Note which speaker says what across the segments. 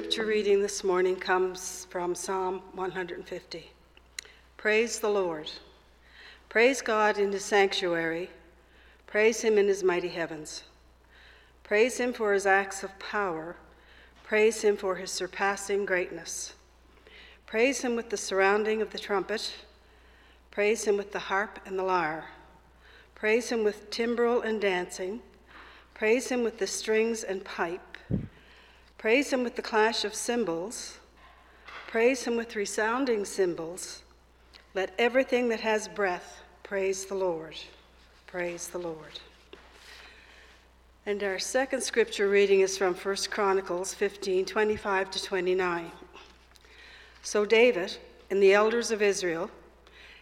Speaker 1: scripture reading this morning comes from Psalm 150. Praise the Lord. Praise God in his sanctuary. Praise him in his mighty heavens. Praise him for his acts of power. Praise him for his surpassing greatness. Praise him with the surrounding of the trumpet. Praise him with the harp and the lyre. Praise him with timbrel and dancing. Praise him with the strings and pipe. Praise him with the clash of cymbals. Praise him with resounding cymbals. Let everything that has breath praise the Lord. Praise the Lord. And our second scripture reading is from 1 Chronicles 15 25 to 29. So David and the elders of Israel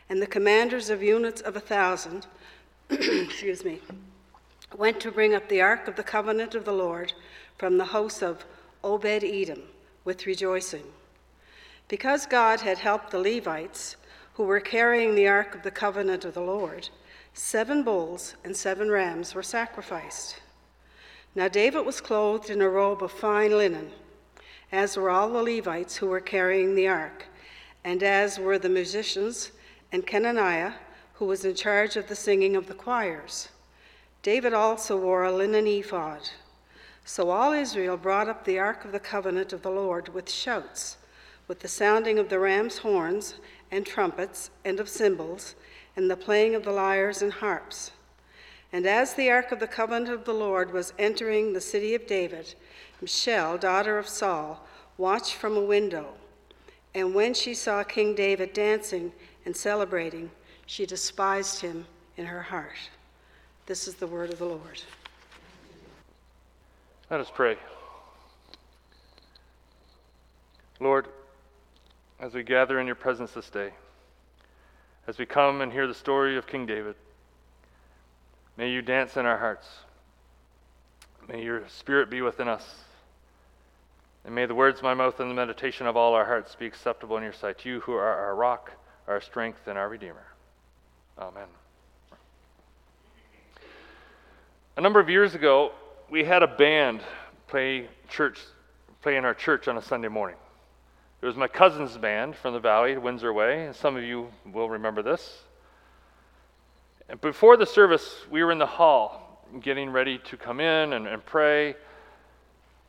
Speaker 1: and the commanders of units of a thousand, excuse me, went to bring up the ark of the covenant of the Lord from the house of Obed Edom with rejoicing. Because God had helped the Levites, who were carrying the ark of the covenant of the Lord, seven bulls and seven rams were sacrificed. Now David was clothed in a robe of fine linen, as were all the Levites who were carrying the ark, and as were the musicians and Kenaniah, who was in charge of the singing of the choirs. David also wore a linen ephod. So all Israel brought up the ark of the covenant of the Lord with shouts, with the sounding of the ram's horns and trumpets and of cymbals, and the playing of the lyres and harps. And as the ark of the covenant of the Lord was entering the city of David, Michal, daughter of Saul, watched from a window. And when she saw King David dancing and celebrating, she despised him in her heart. This is the word of the Lord.
Speaker 2: Let us pray. Lord, as we gather in your presence this day, as we come and hear the story of King David, may you dance in our hearts. May your spirit be within us. And may the words of my mouth and the meditation of all our hearts be acceptable in your sight, you who are our rock, our strength, and our Redeemer. Amen. A number of years ago, we had a band play church, play in our church on a Sunday morning. It was my cousin's band from the valley, Windsor Way, and some of you will remember this. And before the service, we were in the hall getting ready to come in and, and pray,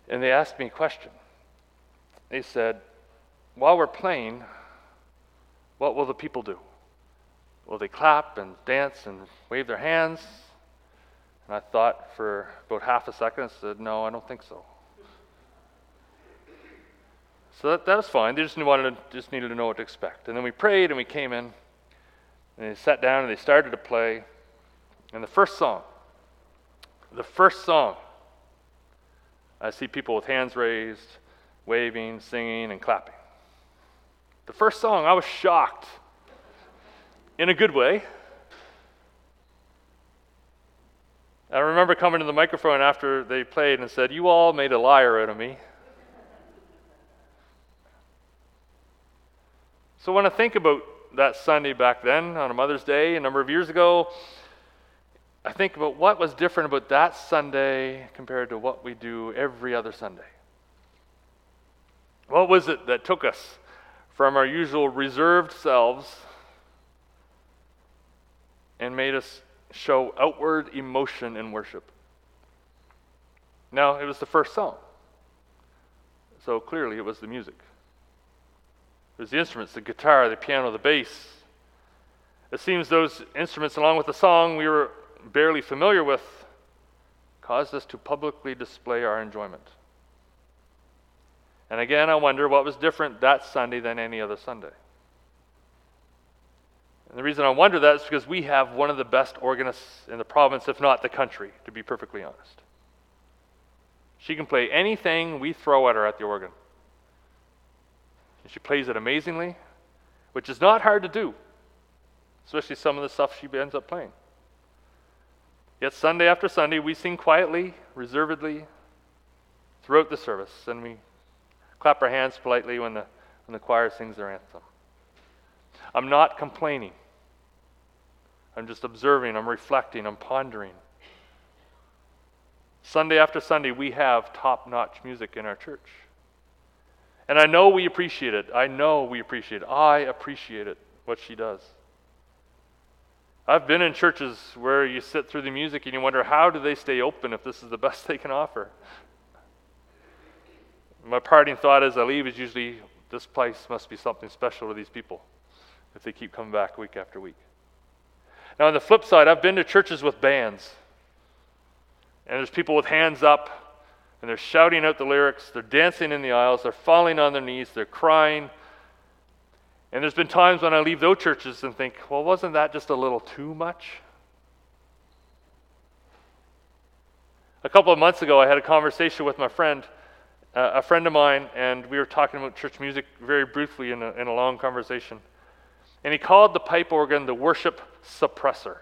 Speaker 2: and they asked me a question. They said, While we're playing, what will the people do? Will they clap and dance and wave their hands? And I thought for about half a second and said, No, I don't think so. So that, that was fine. They just wanted to, just needed to know what to expect. And then we prayed and we came in and they sat down and they started to play. And the first song, the first song, I see people with hands raised, waving, singing, and clapping. The first song, I was shocked in a good way. I remember coming to the microphone after they played and said, You all made a liar out of me. So when I think about that Sunday back then on a Mother's Day a number of years ago, I think about what was different about that Sunday compared to what we do every other Sunday. What was it that took us from our usual reserved selves and made us show outward emotion in worship. Now, it was the first song. So clearly it was the music. It was the instruments, the guitar, the piano, the bass. It seems those instruments, along with the song we were barely familiar with, caused us to publicly display our enjoyment. And again, I wonder what was different that Sunday than any other Sunday. And the reason I wonder that is because we have one of the best organists in the province, if not the country, to be perfectly honest. She can play anything we throw at her at the organ. And she plays it amazingly, which is not hard to do, especially some of the stuff she ends up playing. Yet Sunday after Sunday, we sing quietly, reservedly throughout the service, and we clap our hands politely when the, when the choir sings their anthem. I'm not complaining. I'm just observing, I'm reflecting, I'm pondering. Sunday after Sunday, we have top notch music in our church. And I know we appreciate it. I know we appreciate it. I appreciate it, what she does. I've been in churches where you sit through the music and you wonder, how do they stay open if this is the best they can offer? My parting thought as I leave is usually, this place must be something special to these people if they keep coming back week after week. Now, on the flip side, I've been to churches with bands, and there's people with hands up, and they're shouting out the lyrics, they're dancing in the aisles, they're falling on their knees, they're crying. And there's been times when I leave those churches and think, well, wasn't that just a little too much? A couple of months ago, I had a conversation with my friend, uh, a friend of mine, and we were talking about church music very briefly in a, in a long conversation. And he called the pipe organ the worship suppressor.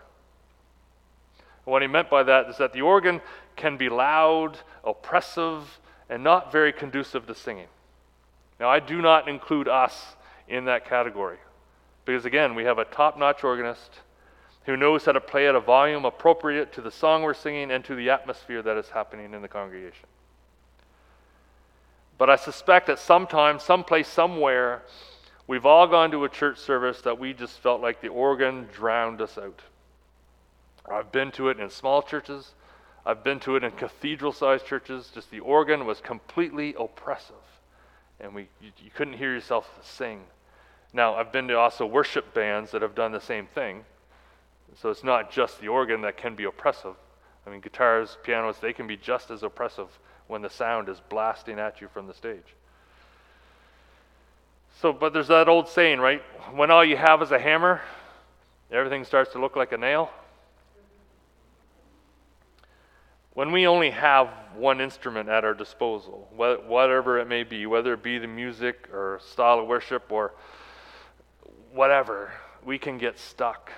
Speaker 2: What he meant by that is that the organ can be loud, oppressive, and not very conducive to singing. Now, I do not include us in that category because, again, we have a top notch organist who knows how to play at a volume appropriate to the song we're singing and to the atmosphere that is happening in the congregation. But I suspect that sometime, someplace, somewhere, We've all gone to a church service that we just felt like the organ drowned us out. I've been to it in small churches. I've been to it in cathedral sized churches. Just the organ was completely oppressive. And we, you, you couldn't hear yourself sing. Now, I've been to also worship bands that have done the same thing. So it's not just the organ that can be oppressive. I mean, guitars, pianos, they can be just as oppressive when the sound is blasting at you from the stage. So, but there's that old saying, right? When all you have is a hammer, everything starts to look like a nail. When we only have one instrument at our disposal, whatever it may be, whether it be the music or style of worship or whatever, we can get stuck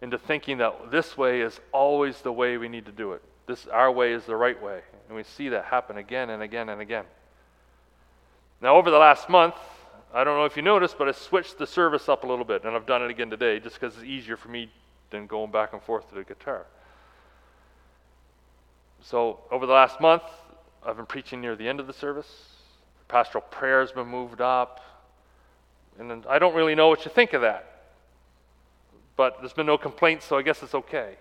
Speaker 2: into thinking that this way is always the way we need to do it. This our way is the right way. And we see that happen again and again and again. Now, over the last month, I don't know if you noticed, but I switched the service up a little bit, and I've done it again today just because it's easier for me than going back and forth to the guitar. So, over the last month, I've been preaching near the end of the service. Pastoral prayer has been moved up. And I don't really know what you think of that. But there's been no complaints, so I guess it's okay.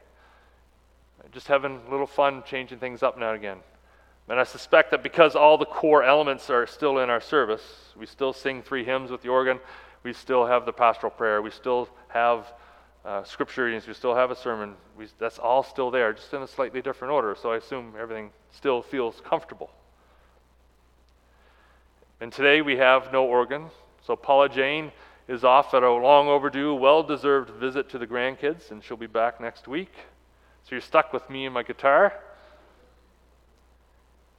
Speaker 2: Just having a little fun changing things up now and again. And I suspect that because all the core elements are still in our service, we still sing three hymns with the organ, we still have the pastoral prayer, we still have uh, scripture readings, we still have a sermon. We, that's all still there, just in a slightly different order. So I assume everything still feels comfortable. And today we have no organ. So Paula Jane is off at a long overdue, well deserved visit to the grandkids, and she'll be back next week. So you're stuck with me and my guitar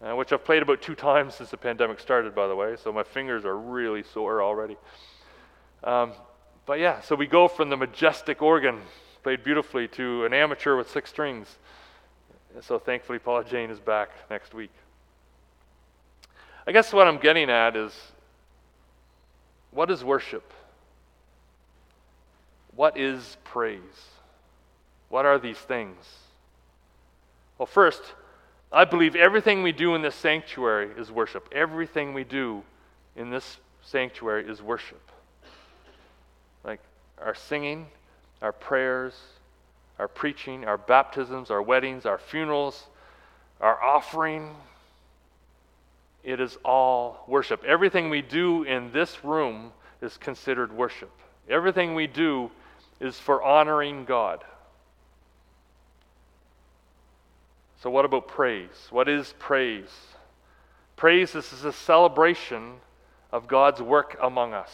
Speaker 2: uh, which I've played about two times since the pandemic started, by the way, so my fingers are really sore already. Um, but yeah, so we go from the majestic organ, played beautifully, to an amateur with six strings. so thankfully, Paula Jane is back next week. I guess what I'm getting at is what is worship? What is praise? What are these things? Well, first, I believe everything we do in this sanctuary is worship. Everything we do in this sanctuary is worship. Like our singing, our prayers, our preaching, our baptisms, our weddings, our funerals, our offering. It is all worship. Everything we do in this room is considered worship. Everything we do is for honoring God. So, what about praise? What is praise? Praise this is a celebration of God's work among us.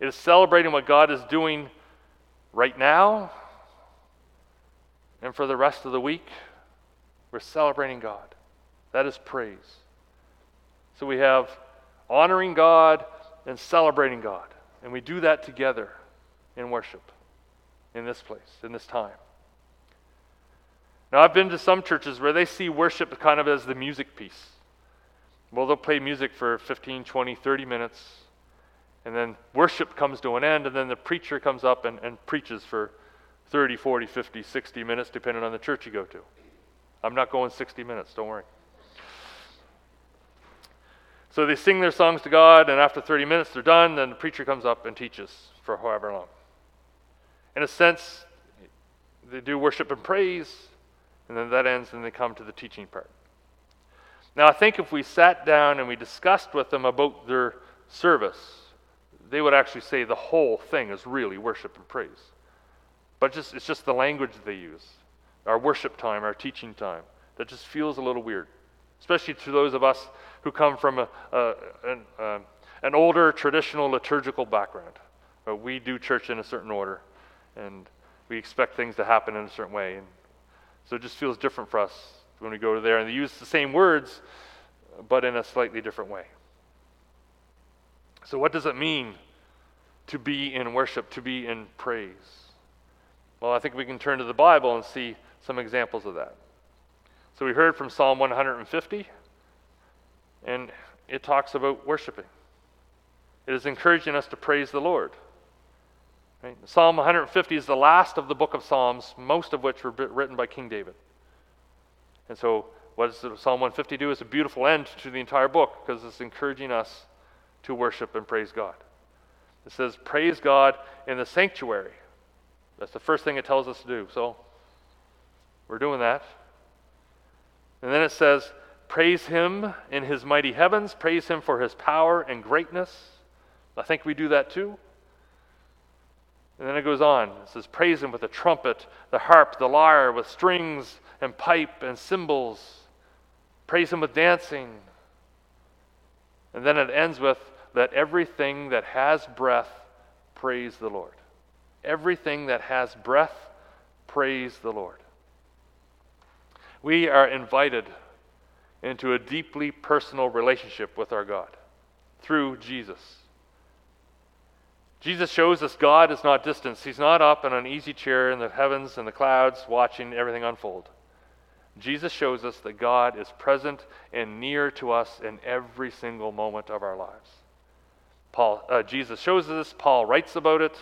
Speaker 2: It is celebrating what God is doing right now and for the rest of the week. We're celebrating God. That is praise. So we have honoring God and celebrating God. And we do that together in worship in this place, in this time. Now, I've been to some churches where they see worship kind of as the music piece. Well, they'll play music for 15, 20, 30 minutes, and then worship comes to an end, and then the preacher comes up and, and preaches for 30, 40, 50, 60 minutes, depending on the church you go to. I'm not going 60 minutes, don't worry. So they sing their songs to God, and after 30 minutes they're done, then the preacher comes up and teaches for however long. In a sense, they do worship and praise, and then that ends, and they come to the teaching part. Now, I think if we sat down and we discussed with them about their service, they would actually say the whole thing is really worship and praise. But just, it's just the language they use. Our worship time, our teaching time, that just feels a little weird, especially to those of us who come from a, a, an, uh, an older traditional liturgical background. We do church in a certain order, and we expect things to happen in a certain way. And so it just feels different for us when we go there. And they use the same words, but in a slightly different way. So, what does it mean to be in worship, to be in praise? Well, I think we can turn to the Bible and see some examples of that. So, we heard from Psalm 150, and it talks about worshiping. It is encouraging us to praise the Lord. Right? Psalm 150 is the last of the book of Psalms, most of which were written by King David. And so, what does Psalm 150 do? It's a beautiful end to the entire book because it's encouraging us to worship and praise God. It says, Praise God in the sanctuary. That's the first thing it tells us to do. So, we're doing that. And then it says, Praise Him in His mighty heavens, praise Him for His power and greatness. I think we do that too. And then it goes on. It says, Praise him with the trumpet, the harp, the lyre, with strings and pipe and cymbals. Praise him with dancing. And then it ends with, Let everything that has breath praise the Lord. Everything that has breath, praise the Lord. We are invited into a deeply personal relationship with our God through Jesus. Jesus shows us God is not distant. He's not up in an easy chair in the heavens and the clouds watching everything unfold. Jesus shows us that God is present and near to us in every single moment of our lives. Paul, uh, Jesus shows us, Paul writes about it.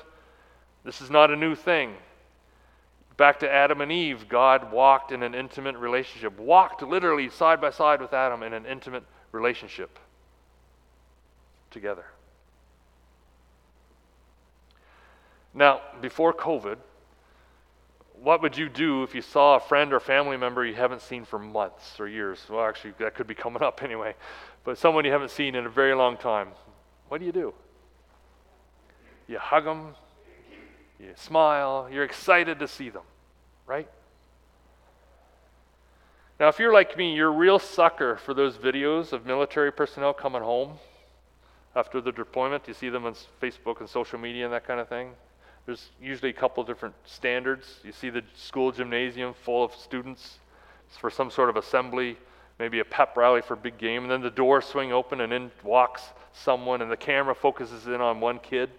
Speaker 2: This is not a new thing. Back to Adam and Eve, God walked in an intimate relationship, walked literally side by side with Adam in an intimate relationship together. Now, before COVID, what would you do if you saw a friend or family member you haven't seen for months or years? Well, actually, that could be coming up anyway. But someone you haven't seen in a very long time. What do you do? You hug them, you smile, you're excited to see them, right? Now, if you're like me, you're a real sucker for those videos of military personnel coming home after the deployment. You see them on Facebook and social media and that kind of thing. There's usually a couple different standards. You see the school gymnasium full of students for some sort of assembly, maybe a pep rally for a big game, and then the doors swing open and in walks someone, and the camera focuses in on one kid.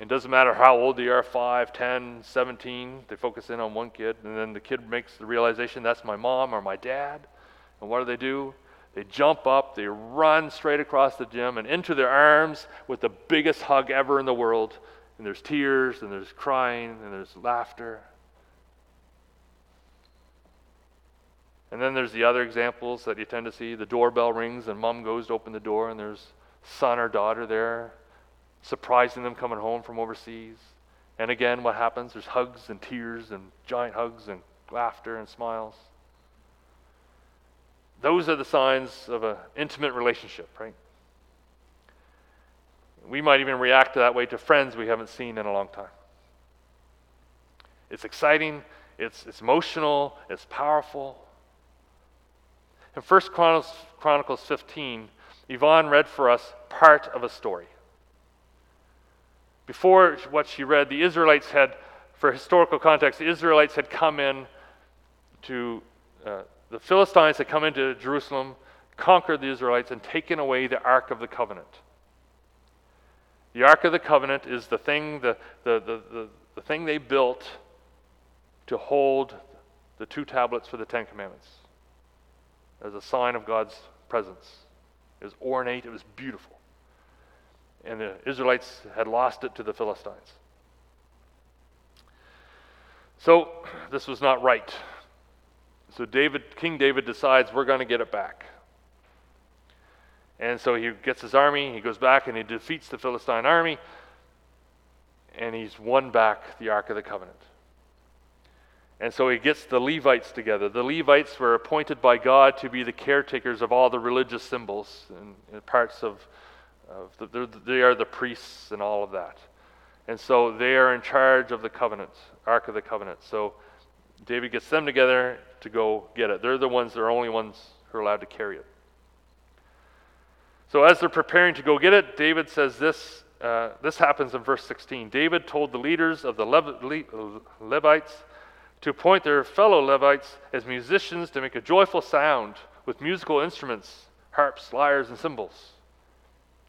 Speaker 2: It doesn't matter how old they are 5, 10, 17, they focus in on one kid, and then the kid makes the realization that's my mom or my dad. And what do they do? They jump up, they run straight across the gym and into their arms with the biggest hug ever in the world and there's tears, and there's crying, and there's laughter. And then there's the other examples that you tend to see. The doorbell rings, and mom goes to open the door, and there's son or daughter there, surprising them coming home from overseas. And again, what happens? There's hugs and tears, and giant hugs, and laughter and smiles. Those are the signs of an intimate relationship, right? We might even react that way to friends we haven't seen in a long time. It's exciting, it's, it's emotional, it's powerful. In 1 Chronicles, Chronicles 15, Yvonne read for us part of a story. Before what she read, the Israelites had, for historical context, the Israelites had come in to, uh, the Philistines had come into Jerusalem, conquered the Israelites, and taken away the Ark of the Covenant. The Ark of the Covenant is the thing, the, the, the, the, the thing they built to hold the two tablets for the Ten Commandments as a sign of God's presence. It was ornate, it was beautiful. And the Israelites had lost it to the Philistines. So this was not right. So David, King David decides we're going to get it back. And so he gets his army, he goes back and he defeats the Philistine army, and he's won back the Ark of the Covenant. And so he gets the Levites together. The Levites were appointed by God to be the caretakers of all the religious symbols and, and parts of, of the, they are the priests and all of that. And so they are in charge of the covenant, Ark of the Covenant. So David gets them together to go get it. They're the ones, they're the only ones who are allowed to carry it. So as they're preparing to go get it, David says this. Uh, this happens in verse 16. David told the leaders of the Levites to appoint their fellow Levites as musicians to make a joyful sound with musical instruments, harps, lyres, and cymbals.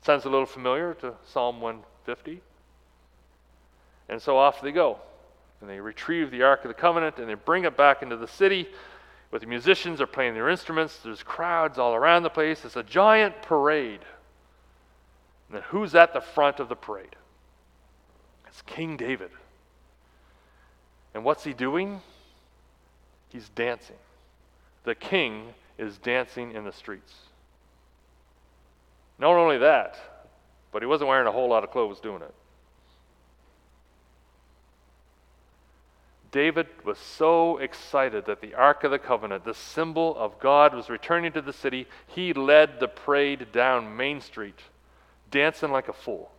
Speaker 2: Sounds a little familiar to Psalm 150. And so off they go. And they retrieve the Ark of the Covenant and they bring it back into the city where the musicians are playing their instruments. There's crowds all around the place. It's a giant parade. And then who's at the front of the parade? It's King David. And what's he doing? He's dancing. The king is dancing in the streets. Not only that, but he wasn't wearing a whole lot of clothes doing it. David was so excited that the Ark of the Covenant, the symbol of God, was returning to the city. He led the parade down Main Street, dancing like a fool.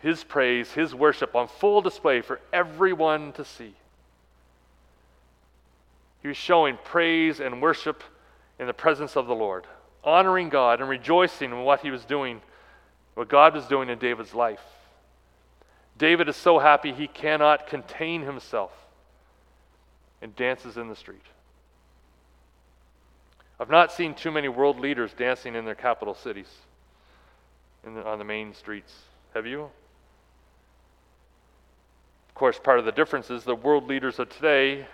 Speaker 2: His praise, his worship on full display for everyone to see. He was showing praise and worship in the presence of the Lord, honoring God and rejoicing in what he was doing, what God was doing in David's life. David is so happy he cannot contain himself and dances in the street. I've not seen too many world leaders dancing in their capital cities the, on the main streets. Have you? Of course, part of the difference is the world leaders of today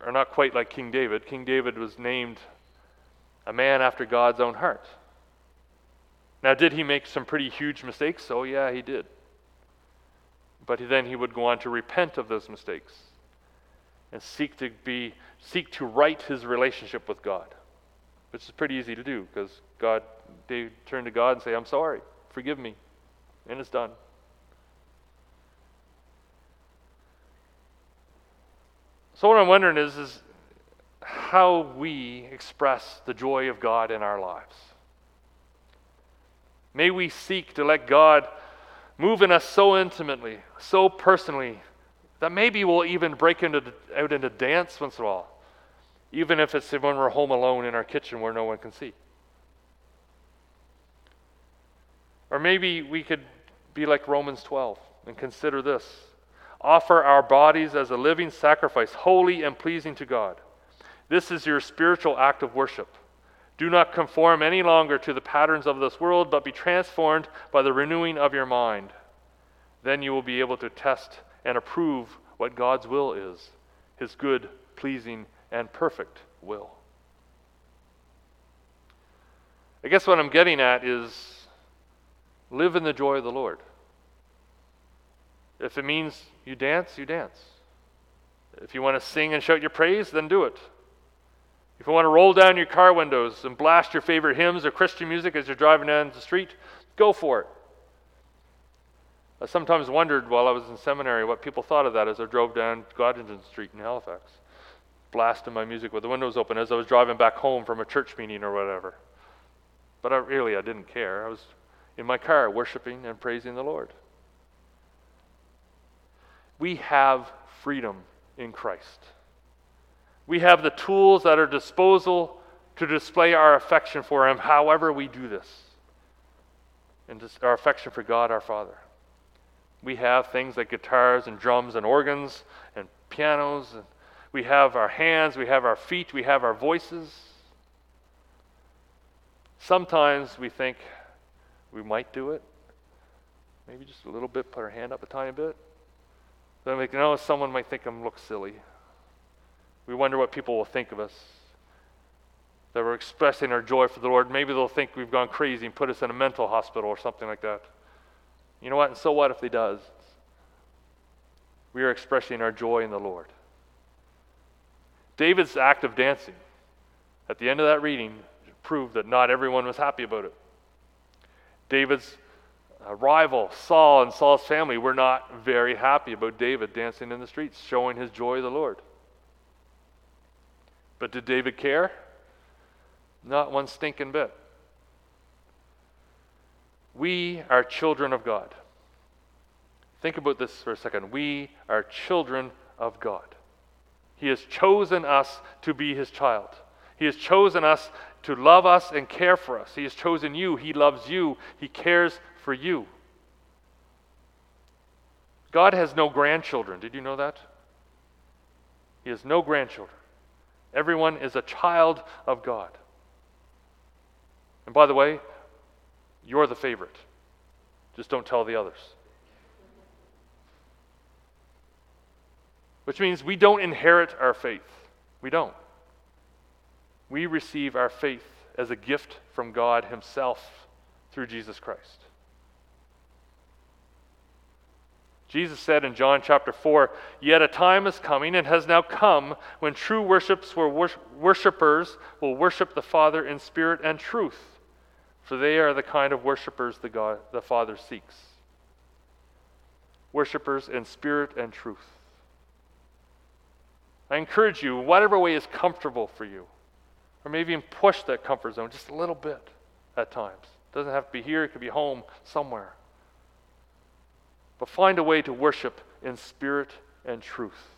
Speaker 2: are not quite like King David. King David was named a man after God's own heart. Now, did he make some pretty huge mistakes? Oh, yeah, he did. But then he would go on to repent of those mistakes and seek to be seek to right his relationship with God, which is pretty easy to do because God they turn to God and say, "I'm sorry, forgive me," and it's done. So what I'm wondering is, is how we express the joy of God in our lives. May we seek to let God move in us so intimately, so personally, that maybe we'll even break into, out into dance once in a while, even if it's when we're home alone in our kitchen where no one can see. Or maybe we could be like Romans 12 and consider this offer our bodies as a living sacrifice, holy and pleasing to God. This is your spiritual act of worship. Do not conform any longer to the patterns of this world, but be transformed by the renewing of your mind. Then you will be able to test and approve what God's will is his good, pleasing, and perfect will. I guess what I'm getting at is live in the joy of the Lord. If it means you dance, you dance. If you want to sing and shout your praise, then do it. If you want to roll down your car windows and blast your favorite hymns or Christian music as you're driving down the street, go for it. I sometimes wondered while I was in seminary what people thought of that as I drove down Gottingen Street in Halifax, blasting my music with the windows open as I was driving back home from a church meeting or whatever. But I, really, I didn't care. I was in my car worshiping and praising the Lord. We have freedom in Christ. We have the tools at our disposal to display our affection for Him, however, we do this, and our affection for God our Father. We have things like guitars and drums and organs and pianos. And we have our hands, we have our feet, we have our voices. Sometimes we think we might do it. Maybe just a little bit, put our hand up a tiny bit. Then we think, no, someone might think I'm look silly. We wonder what people will think of us. That we're expressing our joy for the Lord. Maybe they'll think we've gone crazy and put us in a mental hospital or something like that. You know what? And so what if he does? We are expressing our joy in the Lord. David's act of dancing at the end of that reading proved that not everyone was happy about it. David's rival, Saul, and Saul's family were not very happy about David dancing in the streets, showing his joy of the Lord. But did David care? Not one stinking bit. We are children of God. Think about this for a second. We are children of God. He has chosen us to be His child. He has chosen us to love us and care for us. He has chosen you. He loves you. He cares for you. God has no grandchildren. Did you know that? He has no grandchildren. Everyone is a child of God. And by the way, you're the favorite. Just don't tell the others. Which means we don't inherit our faith. We don't. We receive our faith as a gift from God Himself through Jesus Christ. Jesus said in John chapter 4, Yet a time is coming and has now come when true worships will worshipers will worship the Father in spirit and truth, for they are the kind of worshipers the, God, the Father seeks. Worshippers in spirit and truth. I encourage you, whatever way is comfortable for you, or maybe even push that comfort zone just a little bit at times. It doesn't have to be here, it could be home somewhere. But find a way to worship in spirit and truth.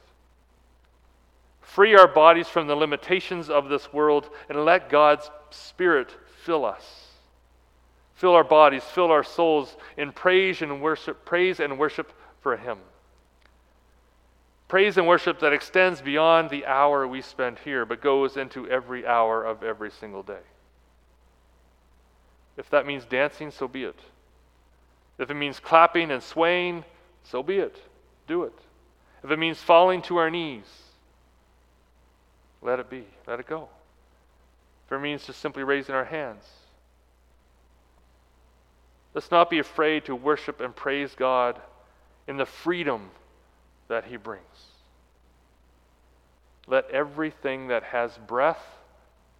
Speaker 2: Free our bodies from the limitations of this world and let God's Spirit fill us. Fill our bodies, fill our souls in praise and worship, praise and worship for Him. Praise and worship that extends beyond the hour we spend here, but goes into every hour of every single day. If that means dancing, so be it. If it means clapping and swaying, so be it. Do it. If it means falling to our knees, let it be. Let it go. If it means just simply raising our hands, let's not be afraid to worship and praise God in the freedom that He brings. Let everything that has breath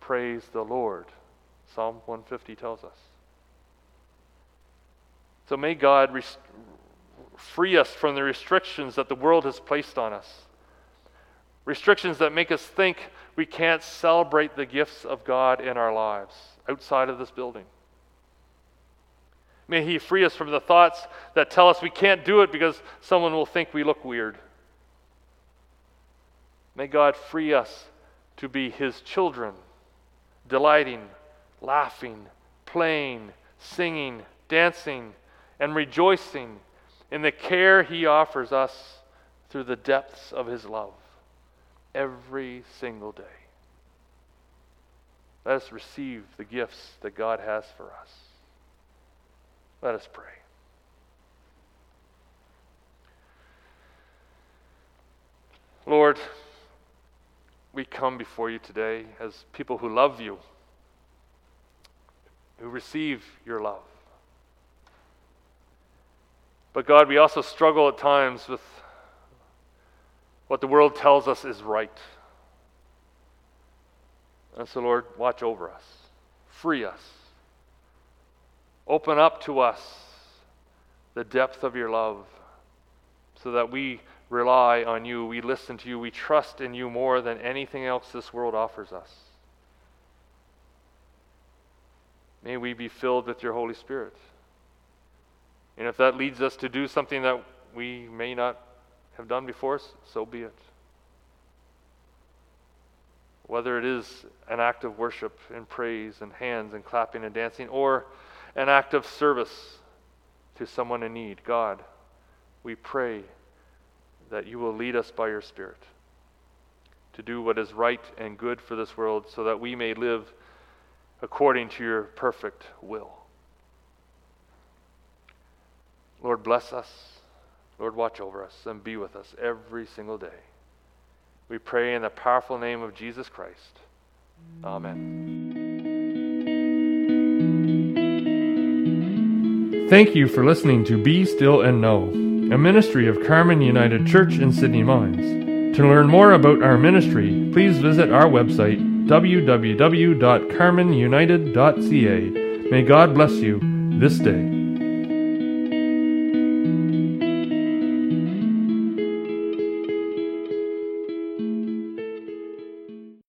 Speaker 2: praise the Lord. Psalm 150 tells us. So may God free us from the restrictions that the world has placed on us. Restrictions that make us think we can't celebrate the gifts of God in our lives outside of this building. May He free us from the thoughts that tell us we can't do it because someone will think we look weird. May God free us to be His children, delighting, laughing, playing, singing, dancing, and rejoicing in the care He offers us through the depths of His love every single day. Let us receive the gifts that God has for us. Let us pray. Lord, we come before you today as people who love you, who receive your love. But God, we also struggle at times with what the world tells us is right. And so, Lord, watch over us, free us, open up to us the depth of your love so that we rely on you, we listen to you, we trust in you more than anything else this world offers us. May we be filled with your Holy Spirit. And if that leads us to do something that we may not have done before, so be it. Whether it is an act of worship and praise and hands and clapping and dancing, or an act of service to someone in need, God, we pray that you will lead us by your Spirit to do what is right and good for this world so that we may live according to your perfect will. Lord, bless us. Lord, watch over us and be with us every single day. We pray in the powerful name of Jesus Christ. Amen. Thank you for listening to Be Still and Know, a ministry of Carmen United Church in Sydney Mines. To learn more about our ministry, please visit our website www.carmenunited.ca. May God bless you this day.